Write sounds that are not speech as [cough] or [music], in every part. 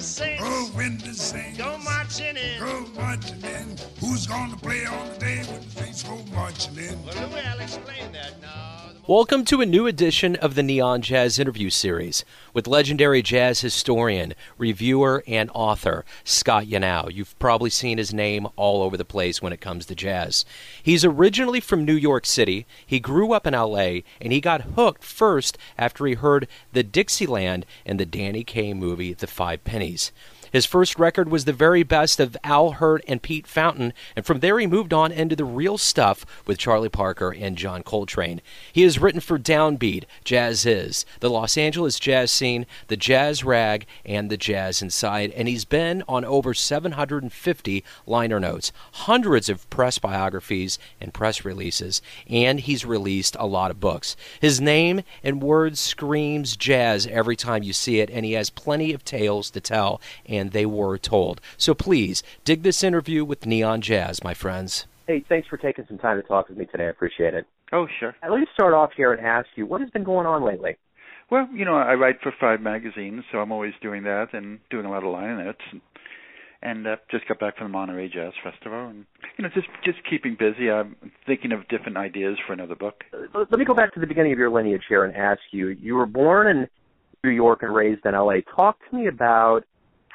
Oh, when the Saints go marching in. go marching in, who's gonna play on the day when the Saints go marching in? Well, Louis, I'll explain that now. Welcome to a new edition of the Neon Jazz Interview Series with legendary jazz historian, reviewer, and author Scott Yanow. You've probably seen his name all over the place when it comes to jazz. He's originally from New York City. He grew up in LA and he got hooked first after he heard the Dixieland in the Danny Kaye movie The Five Pennies. His first record was the very best of Al Hirt and Pete Fountain, and from there he moved on into the real stuff with Charlie Parker and John Coltrane. He has written for Downbeat, Jazziz, the Los Angeles jazz scene, the Jazz Rag, and the Jazz Inside, and he's been on over 750 liner notes, hundreds of press biographies and press releases, and he's released a lot of books. His name and words screams jazz every time you see it, and he has plenty of tales to tell and they were told. So please dig this interview with Neon Jazz, my friends. Hey, thanks for taking some time to talk with me today. I appreciate it. Oh, sure. Let me start off here and ask you, what has been going on lately? Well, you know, I write for five magazines, so I'm always doing that and doing a lot of line notes. And, and uh, just got back from the Monterey Jazz Festival, and you know, just just keeping busy. I'm thinking of different ideas for another book. Uh, Let me go back to the beginning of your lineage here and ask you, you were born in New York and raised in LA. Talk to me about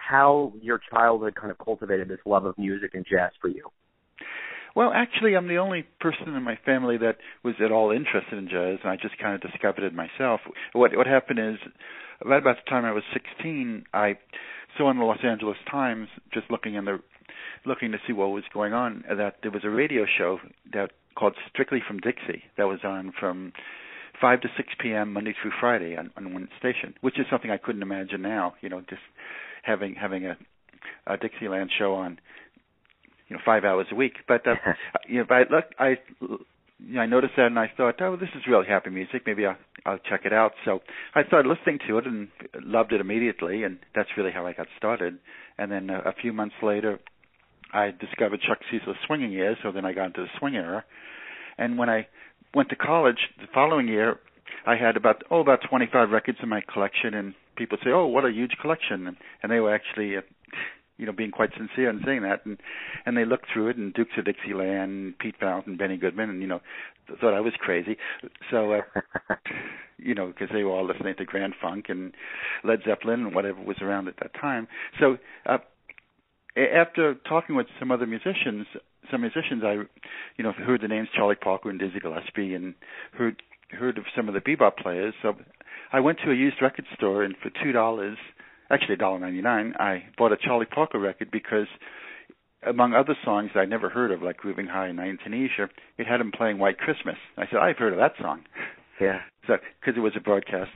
how your childhood kind of cultivated this love of music and jazz for you. Well, actually, I'm the only person in my family that was at all interested in jazz, and I just kind of discovered it myself. What what happened is, right about the time I was 16, I saw in the Los Angeles Times, just looking in the looking to see what was going on, that there was a radio show that called Strictly from Dixie that was on from 5 to 6 p.m. Monday through Friday on, on one station, which is something I couldn't imagine now. You know, just having having a, a Dixieland show on you know five hours a week. But uh, [laughs] you know, but I look, I you know, I noticed that and I thought, oh, this is really happy music. Maybe I'll I'll check it out. So I started listening to it and loved it immediately, and that's really how I got started. And then a, a few months later, I discovered Chuck Cecil's swinging years. So then I got into the swing era. And when I went to college the following year, I had about oh about 25 records in my collection, and people say, "Oh, what a huge collection!" And, and they were actually, uh, you know, being quite sincere in saying that, and and they looked through it, and Dukes of Dixieland, Pete Fountain, Benny Goodman, and you know, th- thought I was crazy. So, uh, [laughs] you know, because they were all listening to Grand Funk and Led Zeppelin and whatever was around at that time. So, uh, after talking with some other musicians, some musicians, I, you know, heard the names Charlie Parker and Dizzy Gillespie, and heard heard of some of the bebop players. So I went to a used record store and for two dollars, actually a dollar ninety nine, I bought a Charlie Parker record because among other songs that I'd never heard of, like Grooving High and Night in Tunisia, it had him playing White Christmas. I said, I've heard of that song. Yeah. [laughs] So, because it was a broadcast.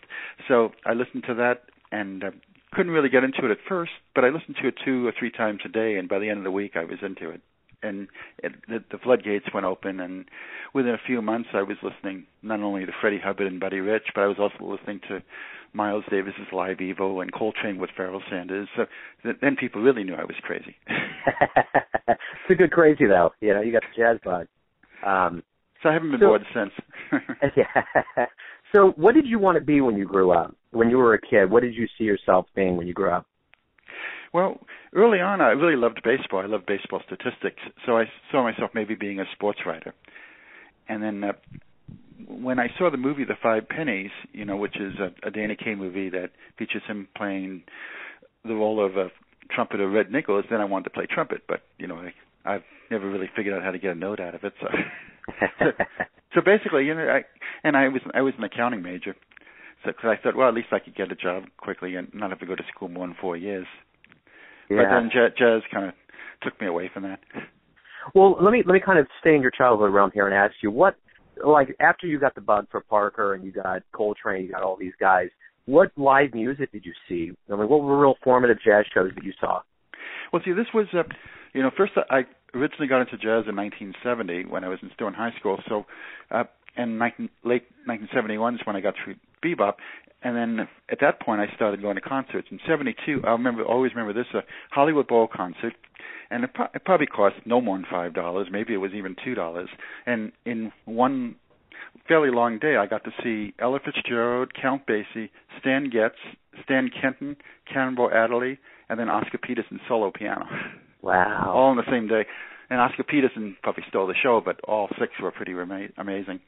So I listened to that and uh, couldn't really get into it at first, but I listened to it two or three times a day, and by the end of the week I was into it. And it, the, the floodgates went open, and within a few months I was listening not only to Freddie Hubbard and Buddy Rich, but I was also listening to Miles Davis's Live-Evil and Coltrane with Pharoah Sanders. So th- then people really knew I was crazy. [laughs] it's a good crazy though. You know, you got the jazz bug. Um, so I haven't been So- bored since. [laughs] [laughs] yeah. So, what did you want to be when you grew up? When you were a kid, what did you see yourself being when you grew up? Well, early on, I really loved baseball. I loved baseball statistics, so I saw myself maybe being a sports writer. And then uh, when I saw the movie The Five Pennies, you know, which is a, a Danny Kaye movie that features him playing the role of a trumpeter, Red Nichols, then I wanted to play trumpet. But you know, I, I've never really figured out how to get a note out of it. So, so, [laughs] so basically, you know, I and I was I was an accounting major. So, cause I thought, well, at least I could get a job quickly and not have to go to school more than four years. But then jazz, jazz kind of took me away from that. Well, let me let me kind of stay in your childhood realm here and ask you what, like, after you got the bug for Parker and you got Coltrane, you got all these guys. What live music did you see? I mean, what were real formative jazz shows that you saw? Well, see, this was, uh, you know, first I originally got into jazz in 1970 when I was in, still in high school. So, uh, and 19, late 1971 is when I got through bebop, and then at that point I started going to concerts. In '72, I remember always remember this a Hollywood Bowl concert, and it, pro- it probably cost no more than five dollars. Maybe it was even two dollars. And in one fairly long day, I got to see Ella Fitzgerald, Count Basie, Stan Getz, Stan Kenton, Cannonball Adderley, and then Oscar Peterson solo piano. Wow. All in the same day. And Oscar Peterson probably stole the show, but all six were pretty rema- amazing.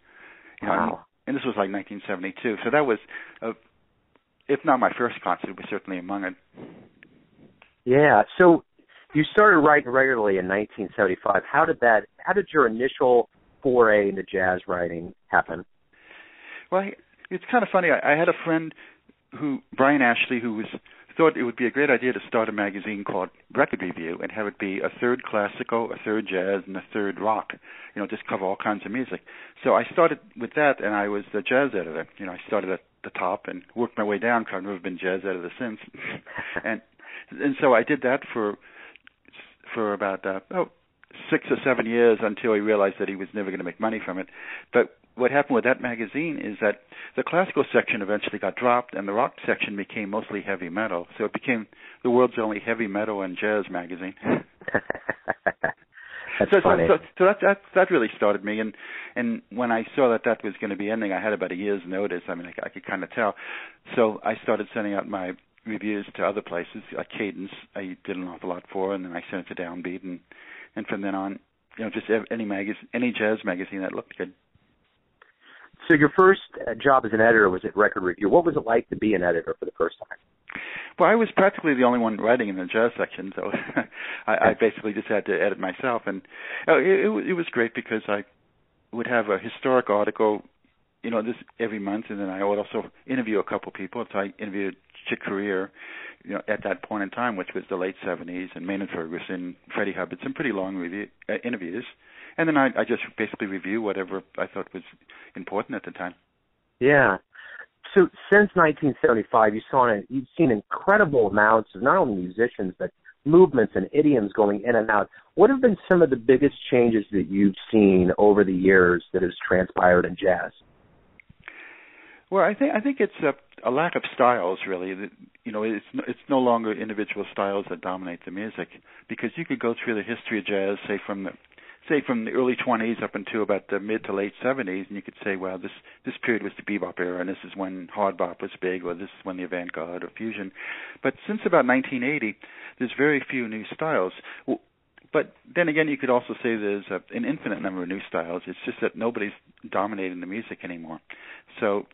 You know, Wow. And this was like 1972, so that was, uh, if not my first concert, it was certainly among it. Yeah. So you started writing regularly in 1975. How did that? How did your initial foray into jazz writing happen? Well, it's kind of funny. I, I had a friend who, Brian Ashley, who was thought it would be a great idea to start a magazine called Record Review and have it be a third classical, a third jazz, and a third rock. You know, just cover all kinds of music. So I started with that, and I was the jazz editor. You know, I started at the top and worked my way down. Cause I've never been jazz editor since. [laughs] and and so I did that for for about uh, oh six or seven years until he realized that he was never going to make money from it. But what happened with that magazine is that the classical section eventually got dropped, and the rock section became mostly heavy metal. So it became the world's only heavy metal and jazz magazine. [laughs] [laughs] That's so, funny. so, so, so that that that really started me, and and when I saw that that was going to be ending, I had about a year's notice. I mean, I, I could kind of tell. So I started sending out my reviews to other places, like Cadence. I did an awful lot for, and then I sent it to Downbeat, and and from then on, you know, just any magazine, any jazz magazine that looked good. So your first uh, job as an editor was at Record Review. What was it like to be an editor for the first time? Well, I was practically the only one writing in the jazz section, so [laughs] I, I basically just had to edit myself, and uh, it, it, it was great because I would have a historic article, you know, this every month, and then I would also interview a couple people. So I interviewed Chick Corea, you know, at that point in time, which was the late '70s, and Maynard Ferguson, Freddie Hubbard, some pretty long review uh, interviews, and then I, I just basically review whatever I thought was important at the time. Yeah. So since 1975, you saw an, you've seen incredible amounts of not only musicians but movements and idioms going in and out. What have been some of the biggest changes that you've seen over the years that has transpired in jazz? Well, I think I think it's a, a lack of styles really. That, you know, it's it's no longer individual styles that dominate the music because you could go through the history of jazz, say from the say from the early 20s up until about the mid to late 70s, and you could say, well, this this period was the bebop era, and this is when hard bop was big, or this is when the avant-garde or fusion. But since about 1980, there's very few new styles. But then again, you could also say there's a, an infinite number of new styles. It's just that nobody's dominating the music anymore. So,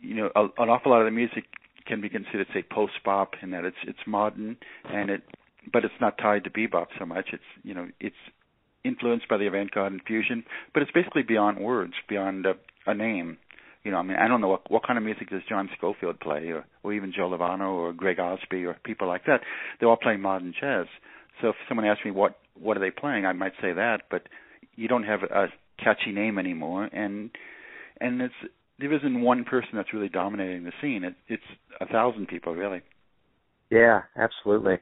you know, a, an awful lot of the music can be considered, say, post bop, in that it's it's modern and it, but it's not tied to bebop so much. It's you know, it's influenced by the avant-garde and fusion, but it's basically beyond words, beyond a, a name. You know, I mean, I don't know what what kind of music does John Scofield play, or or even Joe Lovano or Greg Osby or people like that. They're all playing modern jazz. So if someone asks me what what are they playing, I might say that, but you don't have a catchy name anymore, and and it's there isn't one person that's really dominating the scene. It, it's a thousand people really. Yeah, absolutely.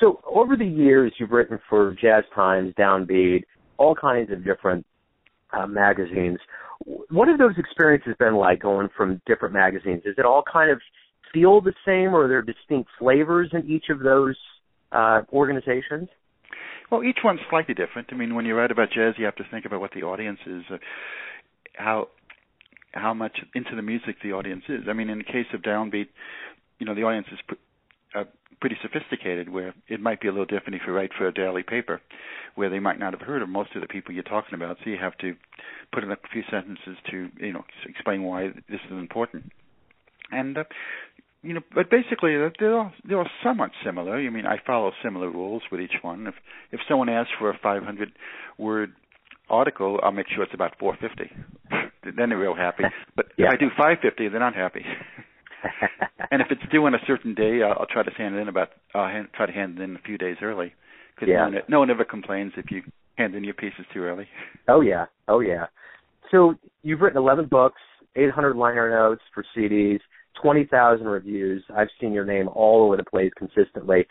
So over the years, you've written for Jazz Times, Downbeat, all kinds of different uh, magazines. What have those experiences been like going from different magazines? Is it all kind of feel the same, or are there distinct flavors in each of those uh, organizations? Well, each one's slightly different. I mean, when you write about jazz, you have to think about what the audience is, uh, how how much into the music the audience is. I mean, in the case of Downbeat, you know, the audience is pr- uh, pretty sophisticated. Where it might be a little different if you write for a daily paper, where they might not have heard of most of the people you're talking about. So you have to put in a few sentences to, you know, explain why this is important. And uh, you know, but basically uh, they're all they're all somewhat similar. I mean, I follow similar rules with each one. If if someone asks for a 500 word article, I'll make sure it's about 450. [laughs] then they're real happy. [laughs] But Yeah. if I do 550, they're not happy. [laughs] [laughs] and if it's due on a certain day, I'll, I'll try to hand it in about I'll hand, try to hand it in a few days early because Yeah. no, one, no one ever complains if you hand in your pieces too early. [laughs] Oh yeah, oh yeah. So you've written 11 books, 800 liner notes for CDs, 20,000 reviews. I've seen your name all over the place consistently.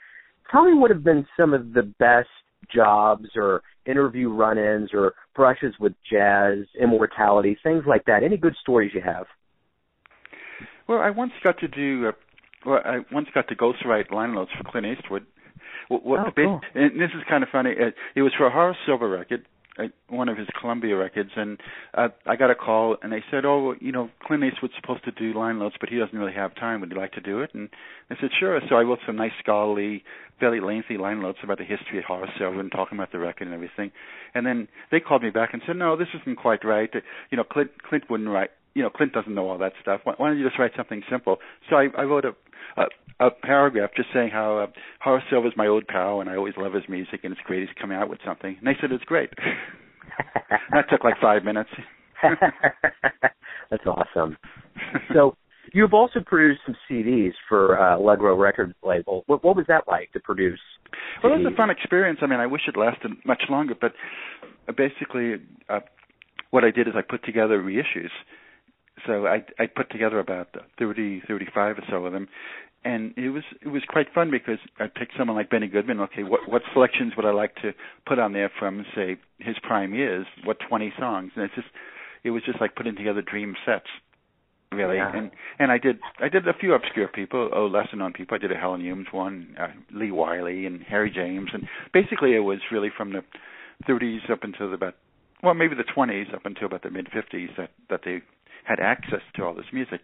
Tell me what have been some of the best jobs or interview run-ins or brushes with jazz, immortality, things like that. Any good stories you have? Well, I once got to do. Uh, well, I once got to ghostwrite line notes for Clint Eastwood. What, what Oh, the cool. And this is kind of funny. It, it was for a Horace Silver record. uh, one of his Columbia records, and uh, I got a call, and they said, "Oh, you know, Clint Eastwood's supposed to do line notes, but he doesn't really have time. Would you like to do it?" And I said, "Sure." So I wrote some nice scholarly, fairly lengthy line notes about the history of Horace Silver and talking about the record and everything. And then they called me back and said, "No, this isn't quite right. You know, Clint Clint wouldn't write. You know, Clint doesn't know all that stuff. Why, why don't you just write something simple?" So I, I wrote a a, a paragraph just saying how uh, Horace Silver's my old pal and I always love his music and it's great he's coming out with something. And they said it's great. [laughs] that took like five minutes. [laughs] That's awesome. So you've also produced some CDs for uh, Allegro record label. What, what was that like to produce? Well, it was a fun experience. I mean, I wish it lasted much longer, but basically, uh, what I did is I put together reissues so I I put together about 30, 35 or so of them, and it was it was quite fun because I picked someone like Benny Goodman. Okay, what what selections would I like to put on there from say his prime years? What twenty songs? And it's just it was just like putting together dream sets, really. Yeah. And and I did I did a few obscure people, oh lesser known people. I did a Helen Humes one, uh, Lee Wiley, and Harry James, and basically it was really from the 30s up until about well maybe the 20s up until about the mid 50s that that they had access to all this music.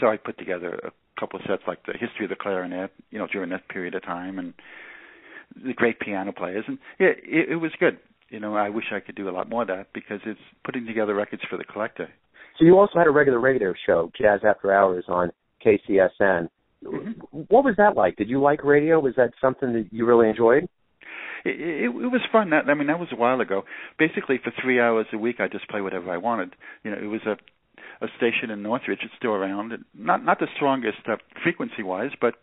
So I put together a couple of sets like the history of the clarinet, you know, during that period of time, and the great piano players, and it, it, it was good. You know, I wish I could do a lot more of that because it's putting together records for the collector. So you also had a regular radio show, Jazz After Hours, on KCSN. Mm-hmm. What was that like? Did you like radio? Was that something that you really enjoyed? It, it, it was fun. That I mean, that was a while ago. Basically, for three hours a week, I just play whatever I wanted. You know, it was a a station in Northridge. It's still around. Not not the strongest uh, frequency wise, but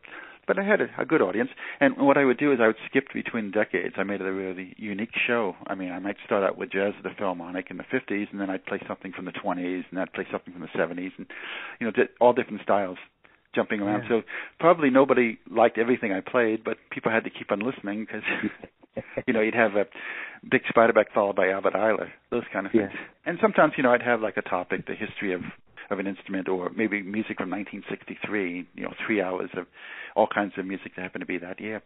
but I had a, a good audience. And what I would do is I would skip between decades. I made it a really unique show. I mean, I might start out with jazz at the Philharmonic in the 50s, and then I'd play something from the 20s, and I'd play something from the 70s, and you know, all different styles jumping around. Yeah. So probably nobody liked everything I played, but people had to keep on listening because [laughs] [laughs] you know you'd have a Bix Beiderbecke followed by Albert Ayler, those kind of things. Yeah. And sometimes you know I'd have like a topic, the history of of an instrument, or maybe music from 1963. You know, three hours of all kinds of music that happened to be that year.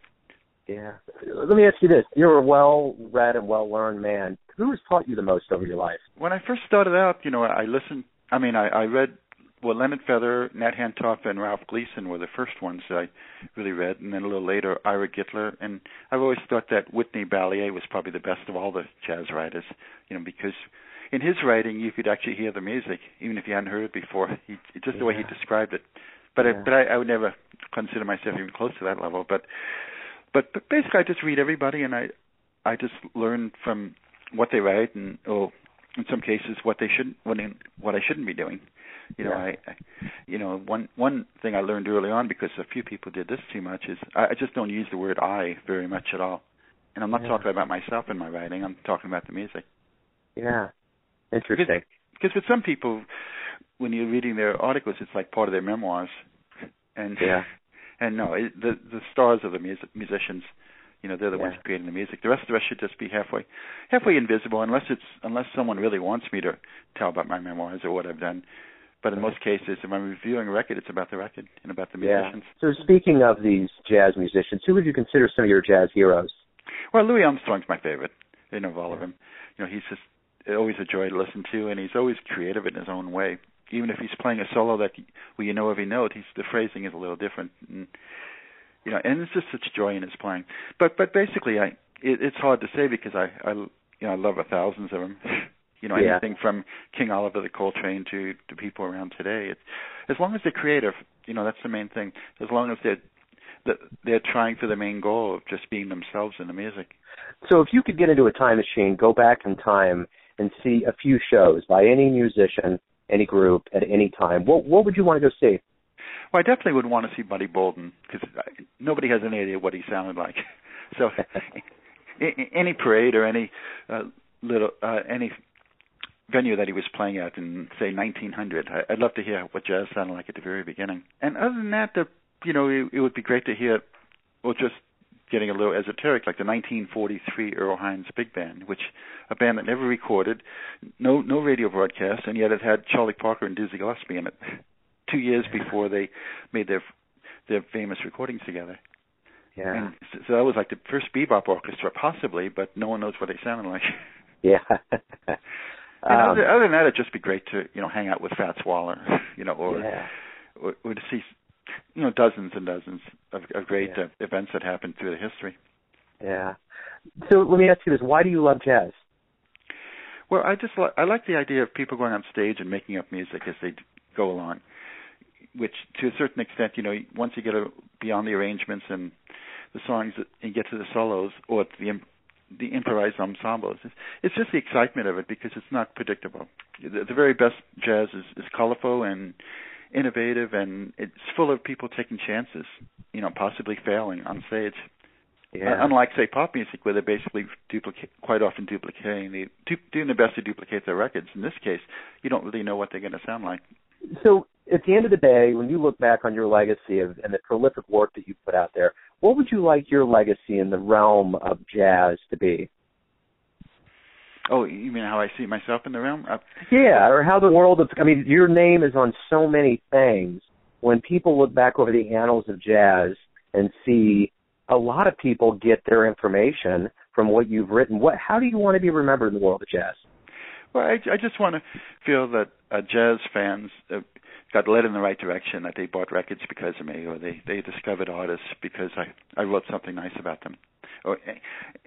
Yeah. Let me ask you this: You're a well-read and well-learned man. Who has taught you the most over your life? When I first started out, you know, I listened. I mean, I, I read well, Leonard Feather, Nat Hentoff, and Ralph Gleason were the first ones that I really read, and then a little later, Ira Gitler. And I've always thought that Whitney Balliet was probably the best of all the jazz writers, you know, because in his writing you could actually hear the music, even if you hadn't heard it before. He, just the way he described it. But Yeah. I, but I, I would never consider myself even close to that level. But but, but basically, I just read everybody, and I I just learn from what they write, and or in some cases what they shouldn't what what I shouldn't be doing. You know, Yeah. I, I you know one one thing I learned early on because a few people did this too much is I, I just don't use the word I very much at all. And I'm not Yeah. talking about myself in my writing. I'm talking about the music. Yeah. Interesting. Because with some people, when you're reading their articles, it's like part of their memoirs. And Yeah. [laughs] and no, it, the the stars of the music, musicians. You know, they're the ones creating the music. The rest of us should just be halfway halfway invisible, unless it's unless someone really wants me to tell about my memoirs or what I've done. But in most cases, if I'm reviewing a record, it's about the record and about the musicians. Yeah. So speaking of these jazz musicians, who would you consider some of your jazz heroes? Well, Louis Armstrong's my favorite. You know, of all of them. You know, he's just always a joy to listen to, and he's always creative in his own way. Even if he's playing a solo that where you know every note, he's the phrasing is a little different. And, you know, and it's just such joy in his playing. But but basically, I it, it's hard to say because I I you know I love a thousands of them. [laughs] you know, Yeah. anything from King Oliver the Coltrane to to people around today. It's as long as they're creative, you know, that's the main thing. As long as they're they're trying for the main goal of just being themselves in the music. So if you could get into a time machine, go back in time and see a few shows by any musician, any group at any time, what what would you want to go see? Well, I definitely would want to see Buddy Bolden because nobody has any idea what he sounded like. [laughs] So, [laughs] any parade or any uh, little uh, any venue that he was playing at in say 1900, I- I'd love to hear what jazz sounded like at the very beginning. And other than that, the you know it, it would be great to hear, well, just getting a little esoteric, like the 1943 Earl Hines Big Band, which a band that never recorded, no no radio broadcast, and yet it had Charlie Parker and Dizzy Gillespie in it. Two years before they made their their famous recordings together. Yeah. And so so that was like the first bebop orchestra, possibly, but no one knows what they sounded like. Yeah. [laughs] And Um, other, other than that, it'd just be great to you know hang out with Fats Waller, [laughs] you know, or yeah. or, or to see you know dozens and dozens of, of great Yeah. uh, events that happened through the history. Yeah. So let me ask you this: Why do you love jazz? Well, I just li- I like the idea of people going on stage and making up music as they d- go along, which to a certain extent, you know, once you get a, beyond the arrangements and the songs and get to the solos or the the improvised ensembles, it's, it's just the excitement of it because it's not predictable. The, the very best jazz is, is colorful and innovative, and it's full of people taking chances, you know, possibly failing on stage. Yeah. Uh, unlike say pop music, where they're basically duplicate, quite often duplicating the du- doing their best to duplicate their records. In this case, you don't really know what they're going to sound like. So at the end of the day, when you look back on your legacy of, and the prolific work that you put out there, what would you like your legacy in the realm of jazz to be? Oh, you mean how I see myself in the realm? Uh, Yeah, or how the world of I mean, your name is on so many things. When people look back over the annals of jazz and see a lot of people get their information from what you've written, what how do you want to be remembered in the world of jazz? well, I, I just want to feel that uh, jazz fans uh, got led in the right direction. That they bought records because of me, or they they discovered artists because I I wrote something nice about them. Or eh,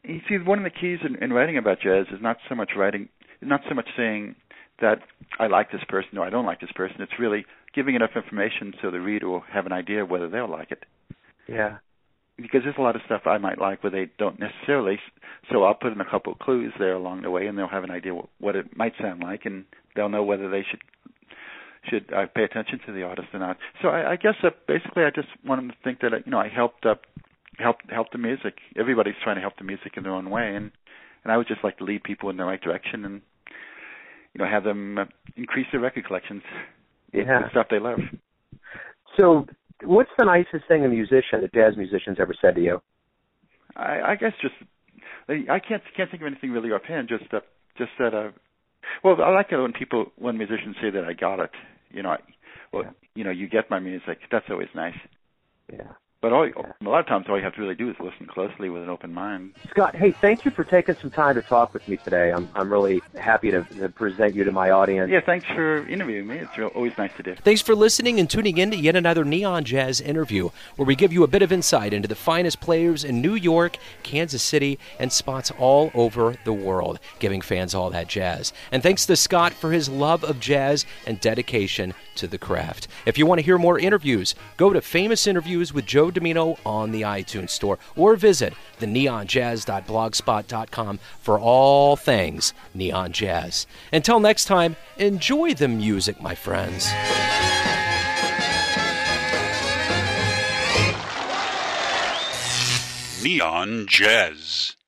you see, one of the keys in, in writing about jazz is not so much writing, not so much saying that I like this person or I don't like this person. It's really giving enough information so the reader will have an idea whether they'll like it. Yeah. because there's a lot of stuff I might like where they don't necessarily. So I'll put in a couple of clues there along the way, and they'll have an idea what it might sound like, and they'll know whether they should should I pay attention to the artist or not. So I, I guess that basically I just want them to think that you know I helped up helped help the music. Everybody's trying to help the music in their own way, and and I would just like to lead people in the right direction and you know have them uh, increase their record collections Yeah. the stuff they love. So what's the nicest thing a musician, a jazz musician's ever said to you? I, I guess just I can't can't think of anything really offhand. Just that just that. Uh, well, I like it when people when musicians say that I got it. You know, I, well, Yeah. you know, you get my music. That's always nice. Yeah. But all, a lot of times, all you have to really do is listen closely with an open mind. Scott, hey, thank you for taking some time to talk with me today. I'm I'm really happy to, to present you to my audience. Yeah, thanks for interviewing me. It's real, always nice to do. Thanks for listening and tuning in to yet another Neon Jazz interview, where we give you a bit of insight into the finest players in New York, Kansas City, and spots all over the world, giving fans all that jazz. And thanks to Scott for his love of jazz and dedication to the craft. If you want to hear more interviews, go to Famous Interviews with Joe Dimino on the iTunes Store or visit the neonjazz.blogspot.com for all things neon jazz. Until next time, enjoy the music, my friends. Neon Jazz.